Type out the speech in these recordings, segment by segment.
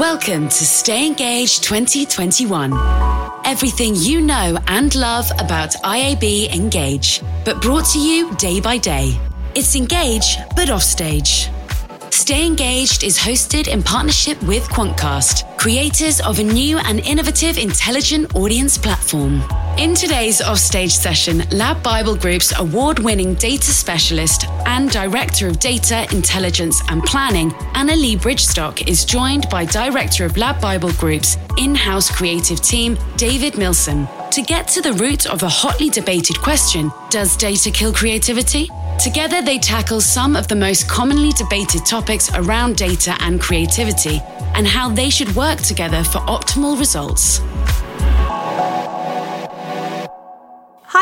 Welcome to Stay Engaged 2021. Everything you know and love about IAB Engage, but brought to you day by day. It's Engage, but offstage. Stay Engaged is hosted in partnership with Quantcast, creators of a new and innovative intelligent audience platform. In today's offstage session, LADbible Group's award winning data specialist and Director of Data, Intelligence and Planning, Anna-Lee Bridgstock, is joined by Director of LADbible Group's in house creative team, David Milsom, to get to the root of the hotly debated question Does data kill creativity? Together, they tackle some of the most commonly debated topics around data and creativity and how they should work together for optimal results.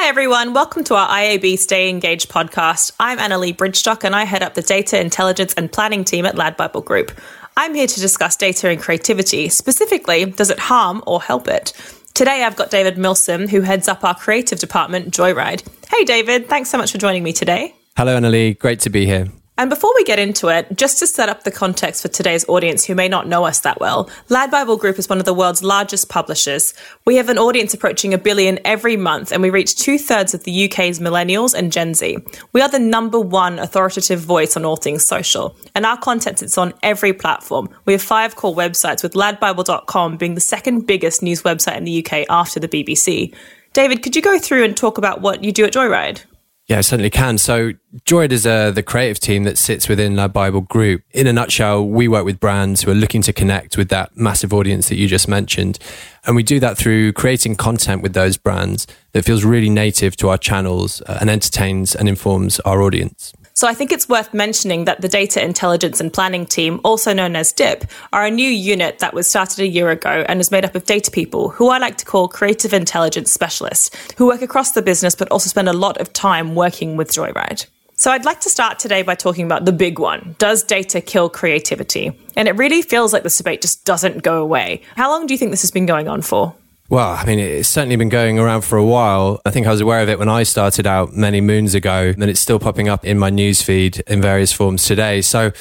Hi, everyone. Welcome to our IAB Stay Engaged podcast. I'm Anna-Lee Bridgstock and I head up the data intelligence and planning team at Lad Bible Group. I'm here to discuss data and creativity. Specifically, does it harm or help it? Today, I've got David Milsom, who heads up our creative department, Joyride. Hey, David. Thanks so much for joining me today. Hello, Annalie. Great to be here. And before we get into it, just to set up the context for today's audience who may not know us that well, Lad Bible Group is one of the world's largest publishers. We have an audience approaching a billion every month, and we reach two thirds of the UK's millennials and Gen Z. We are the number one authoritative voice on all things social, and our content is on every platform. We have five core websites, with ladbible.com being the second biggest news website in the UK after the BBC. David, could you go through and talk about what you do at Joyride? Yeah, I certainly can. So, Joyride is uh, the creative team that sits within Lad Bible Group. In a nutshell, we work with brands who are looking to connect with that massive audience that you just mentioned. And we do that through creating content with those brands that feels really native to our channels uh, and entertains and informs our audience. So I think it's worth mentioning that the Data Intelligence and Planning team, also known as DIP, are a new unit that was started a year ago and is made up of data people who I like to call creative intelligence specialists, who work across the business but also spend a lot of time working with Joyride. So I'd like to start today by talking about the big one. Does data kill creativity? And it really feels like this debate just doesn't go away. How long do you think this has been going on for? Well, I mean, it's certainly been going around for a while. I think I was aware of it when I started out many moons ago, and it's still popping up in my newsfeed in various forms today. So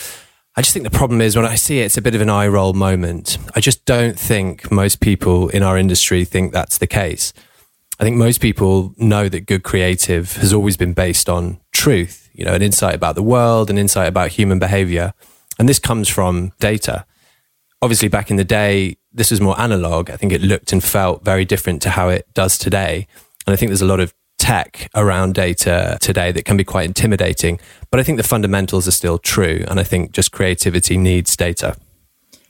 I just think the problem is when I see it, it's a bit of an eye roll moment. I just don't think most people in our industry think that's the case. I think most people know that good creative has always been based on truth, you know, an insight about the world, an insight about human behavior. And this comes from data. Obviously, back in the day, this was more analog. I think it looked and felt very different to how it does today. And I think there's a lot of tech around data today that can be quite intimidating. But I think the fundamentals are still true. And I think just creativity needs data.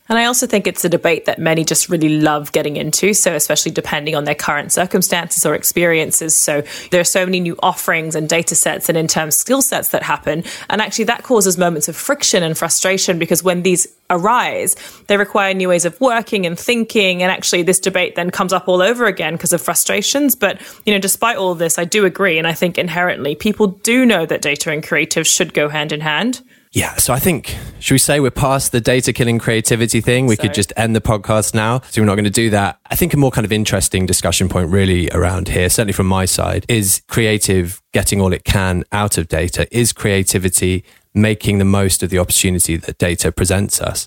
And I also think it's a debate that many just really love getting into. So, especially depending on their current circumstances or experiences. So, there are so many new offerings and data sets and in terms skill sets that happen. And actually, that causes moments of friction and frustration because when these arise, they require new ways of working and thinking. And actually, this debate then comes up all over again because of frustrations. But, you know, despite all this, I do agree. And I think inherently people do know that data and creative should go hand in hand. Yeah, so I think, should we say we're past the data killing creativity thing? We Sorry. could just end the podcast now. So we're not going to do that. I think a more kind of interesting discussion point, really, around here, certainly from my side, is creative getting all it can out of data? Is creativity making the most of the opportunity that data presents us?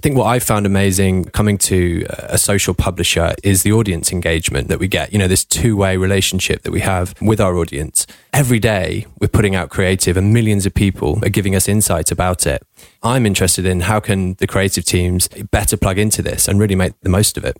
I think what I found amazing coming to uh, a social publisher is the audience engagement that we get. You know, this two way relationship that we have with our audience. Every day we're putting out creative and millions of people are giving us insights about it. I'm interested in how can the creative teams better plug into this and really make the most of it.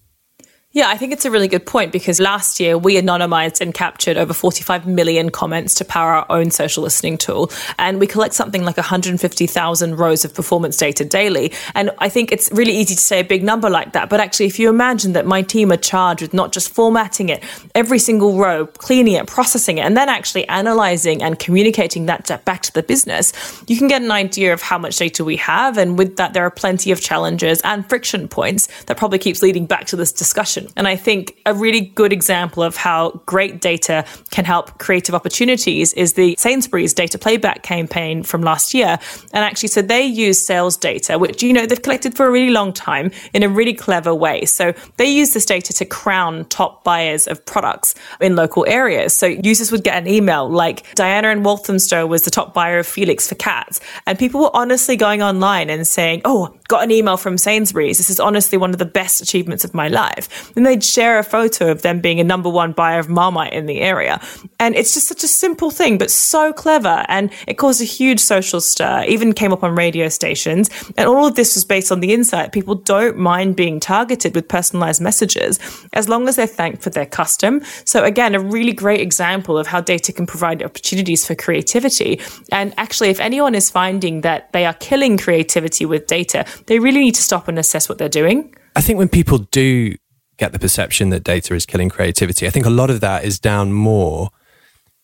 Yeah, I think it's a really good point because last year we anonymized and captured over 45 million comments to power our own social listening tool. And we collect something like 150,000 rows of performance data daily. And I think it's really easy to say a big number like that. But actually, if you imagine that my team are charged with not just formatting it, every single row, cleaning it, processing it, and then actually analyzing and communicating that back to the business, you can get an idea of how much data we have. And with that, there are plenty of challenges and friction points that probably keeps leading back to this discussion And I think a really good example of how great data can help creative opportunities is the Sainsbury's data playback campaign from last year. And actually, so they use sales data, which, you know, they've collected for a really long time in a really clever way. So they use this data to crown top buyers of products in local areas. So users would get an email like Diana in Walthamstow was the top buyer of Felix for cats. And people were honestly going online and saying, Oh, got an email from Sainsbury's. This is honestly one of the best achievements of my life. And they'd share a photo of them being a number one buyer of Marmite in the area. And it's just such a simple thing, but so clever. And it caused a huge social stir, even came up on radio stations. And all of this was based on the insight people don't mind being targeted with personalized messages as long as they're thanked for their custom. So again, a really great example of how data can provide opportunities for creativity. And actually, if anyone is finding that they are killing creativity with data, they really need to stop and assess what they're doing. I think when people do get the perception that data is killing creativity, I think a lot of that is down more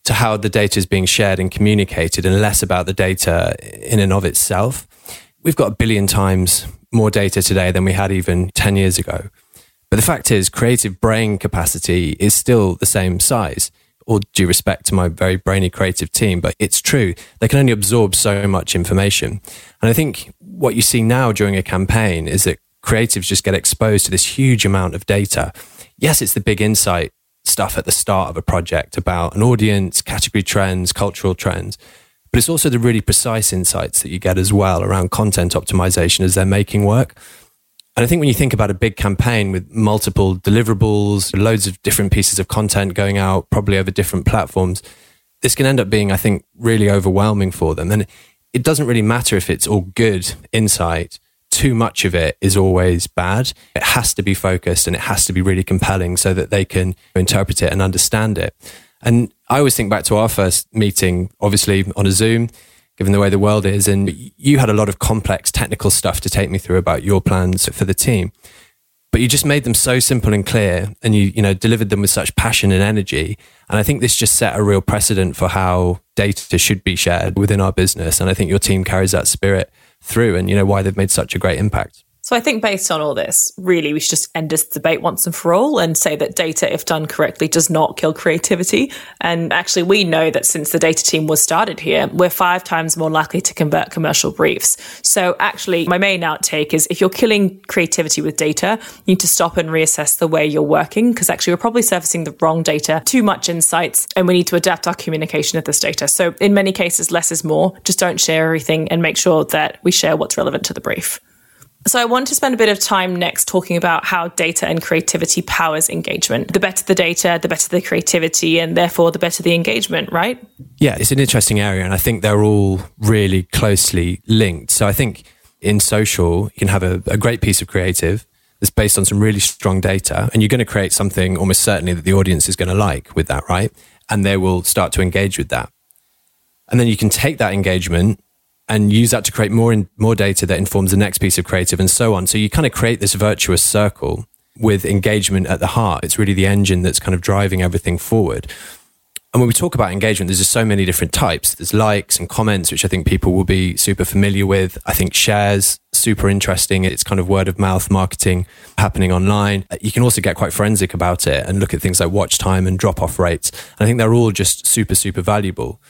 to how the data is being shared and communicated and less about the data in and of itself. We've got a billion times more data today than we had even 10 years ago. But the fact is, creative brain capacity is still the same size. All due respect to my very brainy creative team, but it's true. They can only absorb so much information. And I think what you see now during a campaign is that creatives just get exposed to this huge amount of data. Yes, it's the big insight stuff at the start of a project about an audience, category trends, cultural trends. But it's also the really precise insights that you get as well around content optimization as they're making work. And I think when you think about a big campaign with multiple deliverables, loads of different pieces of content going out, probably over different platforms, this can end up being, I think, really overwhelming for them. And it doesn't really matter if it's all good insight. Too much of it is always bad. It has to be focused and it has to be really compelling so that they can interpret it and understand it. And I always think back to our first meeting, obviously on a Zoom, given the way the world is. And you had a lot of complex technical stuff to take me through about your plans for the team. But you just made them so simple and clear and you, you know, delivered them with such passion and energy. And I think this just set a real precedent for how data should be shared within our business. And I think your team carries that spirit through and, you know, why they've made such a great impact. So I think based on all this, really, we should just end this debate once and for all and say that data, if done correctly, does not kill creativity. And actually, we know that since the data team was started here, we're five times more likely to convert commercial briefs. So actually, my main outtake is if you're killing creativity with data, you need to stop and reassess the way you're working because actually we're probably surfacing the wrong data, too much insights, and we need to adapt our communication of this data. So in many cases, less is more. Just don't share everything and make sure that we share what's relevant to the brief. So I want to spend a bit of time next talking about how data and creativity powers engagement. The better the data, the better the creativity, and therefore the better the engagement, right? Yeah, it's an interesting area. And I think they're all really closely linked. So I think in social, you can have a, a great piece of creative that's based on some really strong data, and you're going to create something almost certainly that the audience is going to like with that, right? And they will start to engage with that. And then you can take that engagement and use that to create more in, more data that informs the next piece of creative and so on. So you kind of create this virtuous circle with engagement at the heart. It's really the engine that's kind of driving everything forward. And when we talk about engagement, there's just so many different types. There's likes and comments, which I think people will be super familiar with. I think shares, super interesting. It's kind of word of mouth marketing happening online. You can also get quite forensic about it and look at things like watch time and drop off rates. And I think they're all just super, super valuable.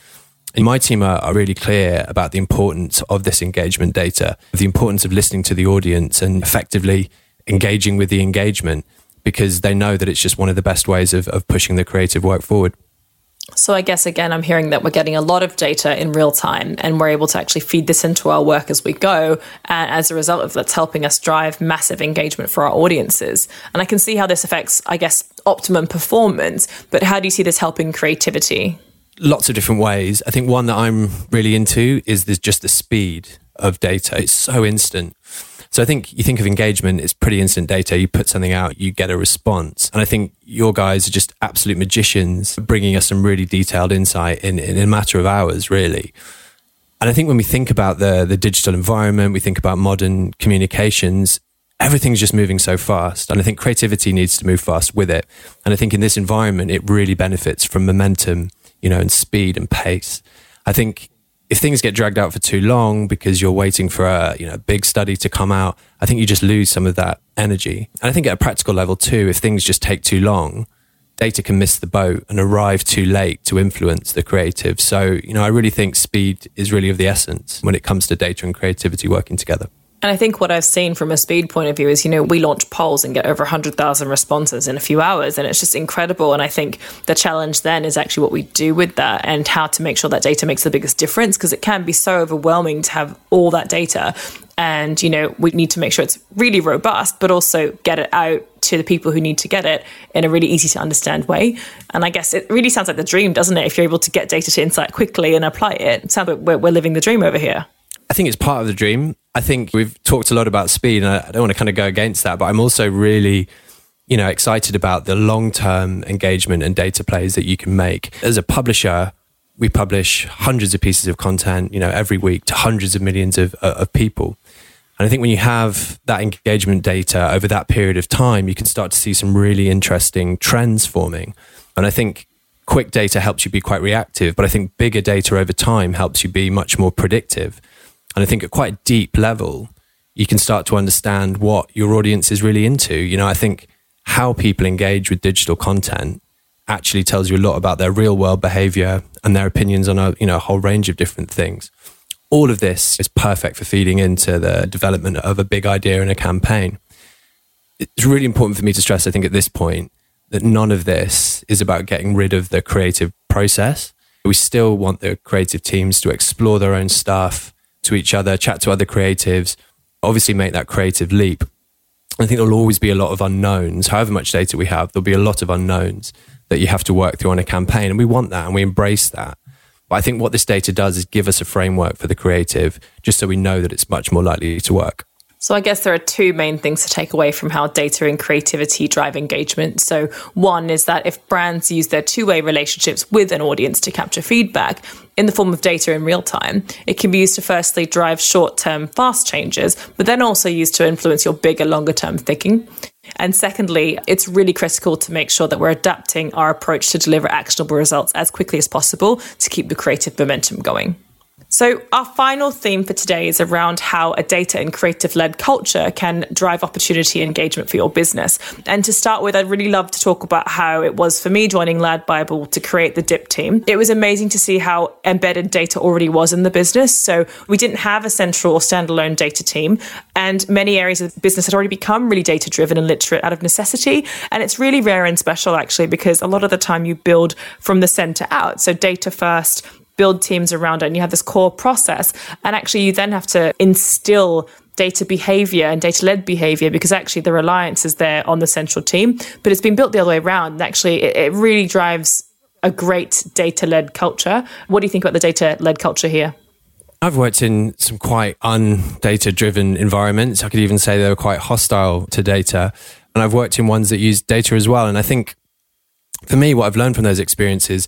And my team are, are really clear about the importance of this engagement data, the importance of listening to the audience and effectively engaging with the engagement because they know that it's just one of the best ways of, of pushing the creative work forward. So I guess again, I'm hearing that we're getting a lot of data in real time and we're able to actually feed this into our work as we go. And as a result of that's helping us drive massive engagement for our audiences. And I can see how this affects, I guess, optimum performance. But how do you see this helping creativity? Lots of different ways. I think one that I'm really into is the, just the speed of data. It's so instant. So I think you think of engagement, it's pretty instant data. You put something out, you get a response. And I think your guys are just absolute magicians, bringing us some really detailed insight in, in a matter of hours, really. And I think when we think about the, the digital environment, we think about modern communications, everything's just moving so fast. And I think creativity needs to move fast with it. And I think in this environment, it really benefits from momentum you know, and speed and pace. I think if things get dragged out for too long because you're waiting for a you know big study to come out, I think you just lose some of that energy. And I think at a practical level too, if things just take too long, data can miss the boat and arrive too late to influence the creative. So, you know, I really think speed is really of the essence when it comes to data and creativity working together. And I think what I've seen from a speed point of view is, you know, we launch polls and get over 100,000 responses in a few hours, and it's just incredible. And I think the challenge then is actually what we do with that and how to make sure that data makes the biggest difference because it can be so overwhelming to have all that data. And, you know, we need to make sure it's really robust, but also get it out to the people who need to get it in a really easy to understand way. And I guess it really sounds like the dream, doesn't it? If you're able to get data to insight quickly and apply it, it sounds like we're, we're living the dream over here. I think it's part of the dream. I think we've talked a lot about speed, and I don't want to kind of go against that, but I'm also really, you know, excited about the long term engagement and data plays that you can make. As a publisher, we publish hundreds of pieces of content, you know, every week to hundreds of millions of, uh, of people. And I think when you have that engagement data over that period of time, you can start to see some really interesting trends forming. And I think quick data helps you be quite reactive, but I think bigger data over time helps you be much more predictive. And I think at quite a deep level, you can start to understand what your audience is really into. You know, I think how people engage with digital content actually tells you a lot about their real world behavior and their opinions on a, you know, a whole range of different things. All of this is perfect for feeding into the development of a big idea in a campaign. It's really important for me to stress, I think, at this point, that none of this is about getting rid of the creative process. We still want the creative teams to explore their own stuff, to each other, chat to other creatives, obviously make that creative leap. I think there'll always be a lot of unknowns. However much data we have, there'll be a lot of unknowns that you have to work through on a campaign. And we want that and we embrace that. But I think what this data does is give us a framework for the creative, just so we know that it's much more likely to work. So I guess there are two main things to take away from how data and creativity drive engagement. So one is that if brands use their two-way relationships with an audience to capture feedback in the form of data in real time, it can be used to firstly drive short-term fast changes, but then also used to influence your bigger longer-term thinking. And secondly, it's really critical to make sure that we're adapting our approach to deliver actionable results as quickly as possible to keep the creative momentum going. So, our final theme for today is around how a data and creative led culture can drive opportunity engagement for your business. And to start with, I'd really love to talk about how it was for me joining Lad Bible to create the DIP team. It was amazing to see how embedded data already was in the business. So, we didn't have a central or standalone data team, and many areas of business had already become really data driven and literate out of necessity. And it's really rare and special, actually, because a lot of the time you build from the center out. So, data first build teams around it and you have this core process. And actually, you then have to instill data behavior and data led behavior because actually the reliance is there on the central team, but it's been built the other way around. And actually, it, it really drives a great data led culture. What do you think about the data led culture here? I've worked in some quite undata driven environments. I could even say they were quite hostile to data. And I've worked in ones that use data as well. And I think for me, what I've learned from those experiences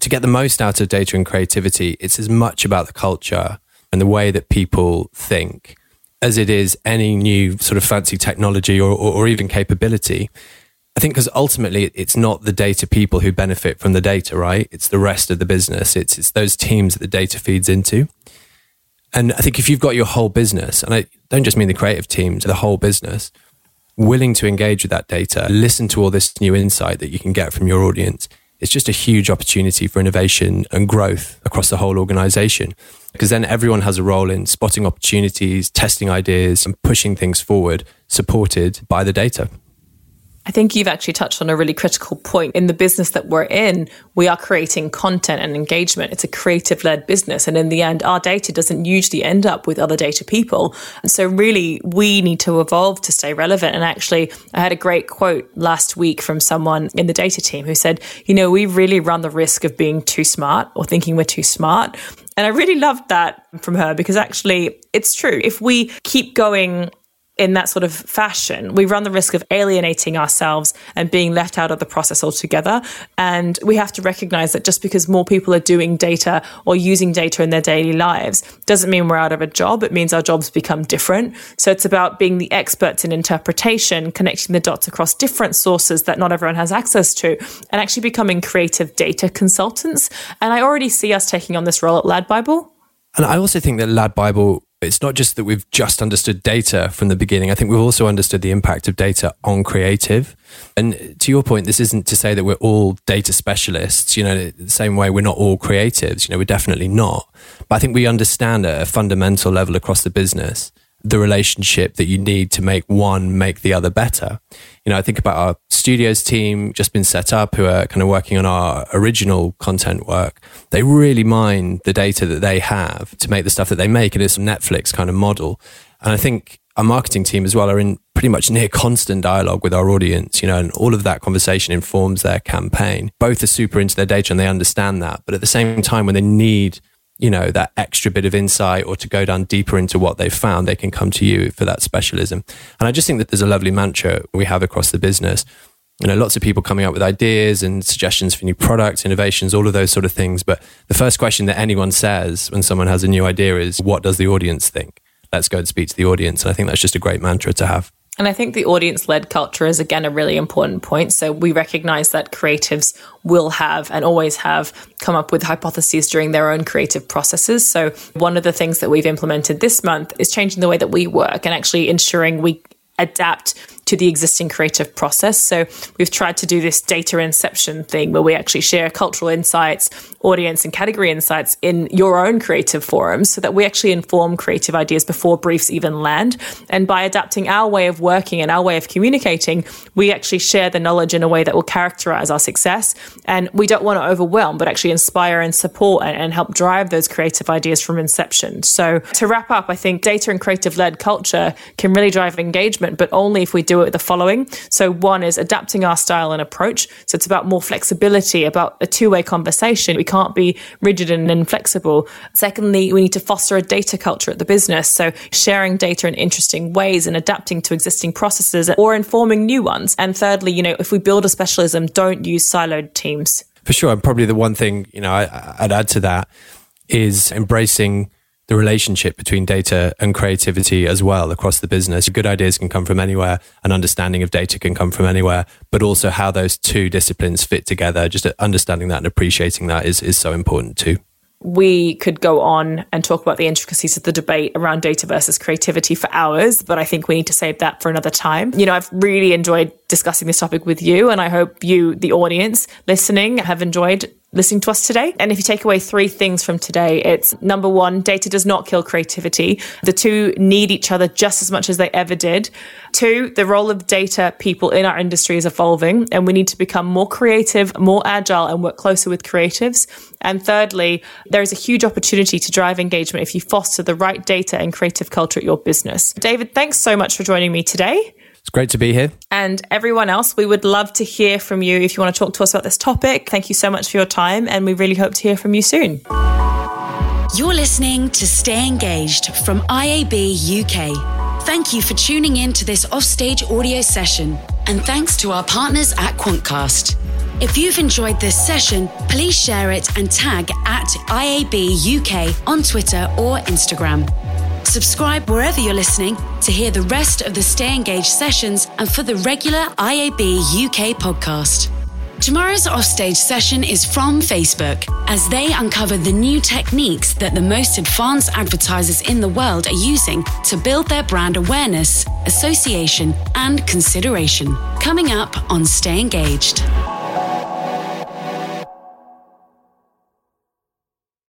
to get the most out of data and creativity, it's as much about the culture and the way that people think as it is any new sort of fancy technology or, or, or even capability. I think because ultimately it's not the data people who benefit from the data, right? It's the rest of the business. It's, it's those teams that the data feeds into. And I think if you've got your whole business, and I don't just mean the creative teams, the whole business, willing to engage with that data, listen to all this new insight that you can get from your audience, it's just a huge opportunity for innovation and growth across the whole organization. Because then everyone has a role in spotting opportunities, testing ideas, and pushing things forward, supported by the data. I think you've actually touched on a really critical point. In the business that we're in, we are creating content and engagement. It's a creative led business. And in the end, our data doesn't usually end up with other data people. And so, really, we need to evolve to stay relevant. And actually, I had a great quote last week from someone in the data team who said, You know, we really run the risk of being too smart or thinking we're too smart. And I really loved that from her because actually, it's true. If we keep going in that sort of fashion, we run the risk of alienating ourselves and being left out of the process altogether. And we have to recognize that just because more people are doing data or using data in their daily lives doesn't mean we're out of a job. It means our jobs become different. So it's about being the experts in interpretation, connecting the dots across different sources that not everyone has access to, and actually becoming creative data consultants. And I already see us taking on this role at Lad Bible. And I also think that Lad Bible, it's not just that we've just understood data from the beginning. I think we've also understood the impact of data on creative. And to your point, this isn't to say that we're all data specialists, you know, the same way we're not all creatives, you know, we're definitely not. But I think we understand at a fundamental level across the business the relationship that you need to make one make the other better. You know, I think about our studios team just been set up who are kind of working on our original content work. They really mine the data that they have to make the stuff that they make. And it's a Netflix kind of model. And I think our marketing team as well are in pretty much near constant dialogue with our audience, you know, and all of that conversation informs their campaign. Both are super into their data and they understand that. But at the same time, when they need you know that extra bit of insight or to go down deeper into what they've found they can come to you for that specialism. And i just think that there's a lovely mantra we have across the business. You know lots of people coming up with ideas and suggestions for new products innovations all of those sort of things. But the first question that anyone says when someone has a new idea is what does the audience think? Let's go and speak to the audience. And i think that's just a great mantra to have and I think the audience led culture is again a really important point. So we recognize that creatives will have and always have come up with hypotheses during their own creative processes. So one of the things that we've implemented this month is changing the way that we work and actually ensuring we adapt to the existing creative process. So we've tried to do this data inception thing where we actually share cultural insights, audience and category insights in your own creative forums so that we actually inform creative ideas before briefs even land. And by adapting our way of working and our way of communicating, we actually share the knowledge in a way that will characterize our success. And we don't want to overwhelm, but actually inspire and support and, and help drive those creative ideas from inception. So to wrap up, I think data and creative led culture can really drive engagement, but only if we do it with the following. So one is adapting our style and approach. So it's about more flexibility, about a two way conversation. We can't be rigid and inflexible. Secondly, we need to foster a data culture at the business. So sharing data in interesting ways and adapting to existing processes or informing new ones. And thirdly, you know, if we build a specialism, don't use siloed teams. For sure. And probably the one thing, you know, I, I'd add to that is embracing the relationship between data and creativity as well across the business. Good ideas can come from anywhere, an understanding of data can come from anywhere, but also how those two disciplines fit together. Just understanding that and appreciating that is, is so important too. We could go on and talk about the intricacies of the debate around data versus creativity for hours, but I think we need to save that for another time. You know, I've really enjoyed discussing this topic with you, and I hope you, the audience listening, have enjoyed listening to us today. And if you take away three things from today, it's number one, data does not kill creativity. The two need each other just as much as they ever did. Two, the role of data people in our industry is evolving and we need to become more creative, more agile and work closer with creatives. And thirdly, there is a huge opportunity to drive engagement if you foster the right data and creative culture at your business. David, thanks so much for joining me today. It's great to be here. And everyone else, we would love to hear from you if you want to talk to us about this topic. Thank you so much for your time, and we really hope to hear from you soon. You're listening to Stay Engaged from IAB UK. Thank you for tuning in to this offstage audio session, and thanks to our partners at Quantcast. If you've enjoyed this session, please share it and tag at IAB UK on Twitter or Instagram. Subscribe wherever you're listening to hear the rest of the Stay Engaged sessions and for the regular IAB UK podcast. Tomorrow's offstage session is from Facebook as they uncover the new techniques that the most advanced advertisers in the world are using to build their brand awareness, association, and consideration. Coming up on Stay Engaged.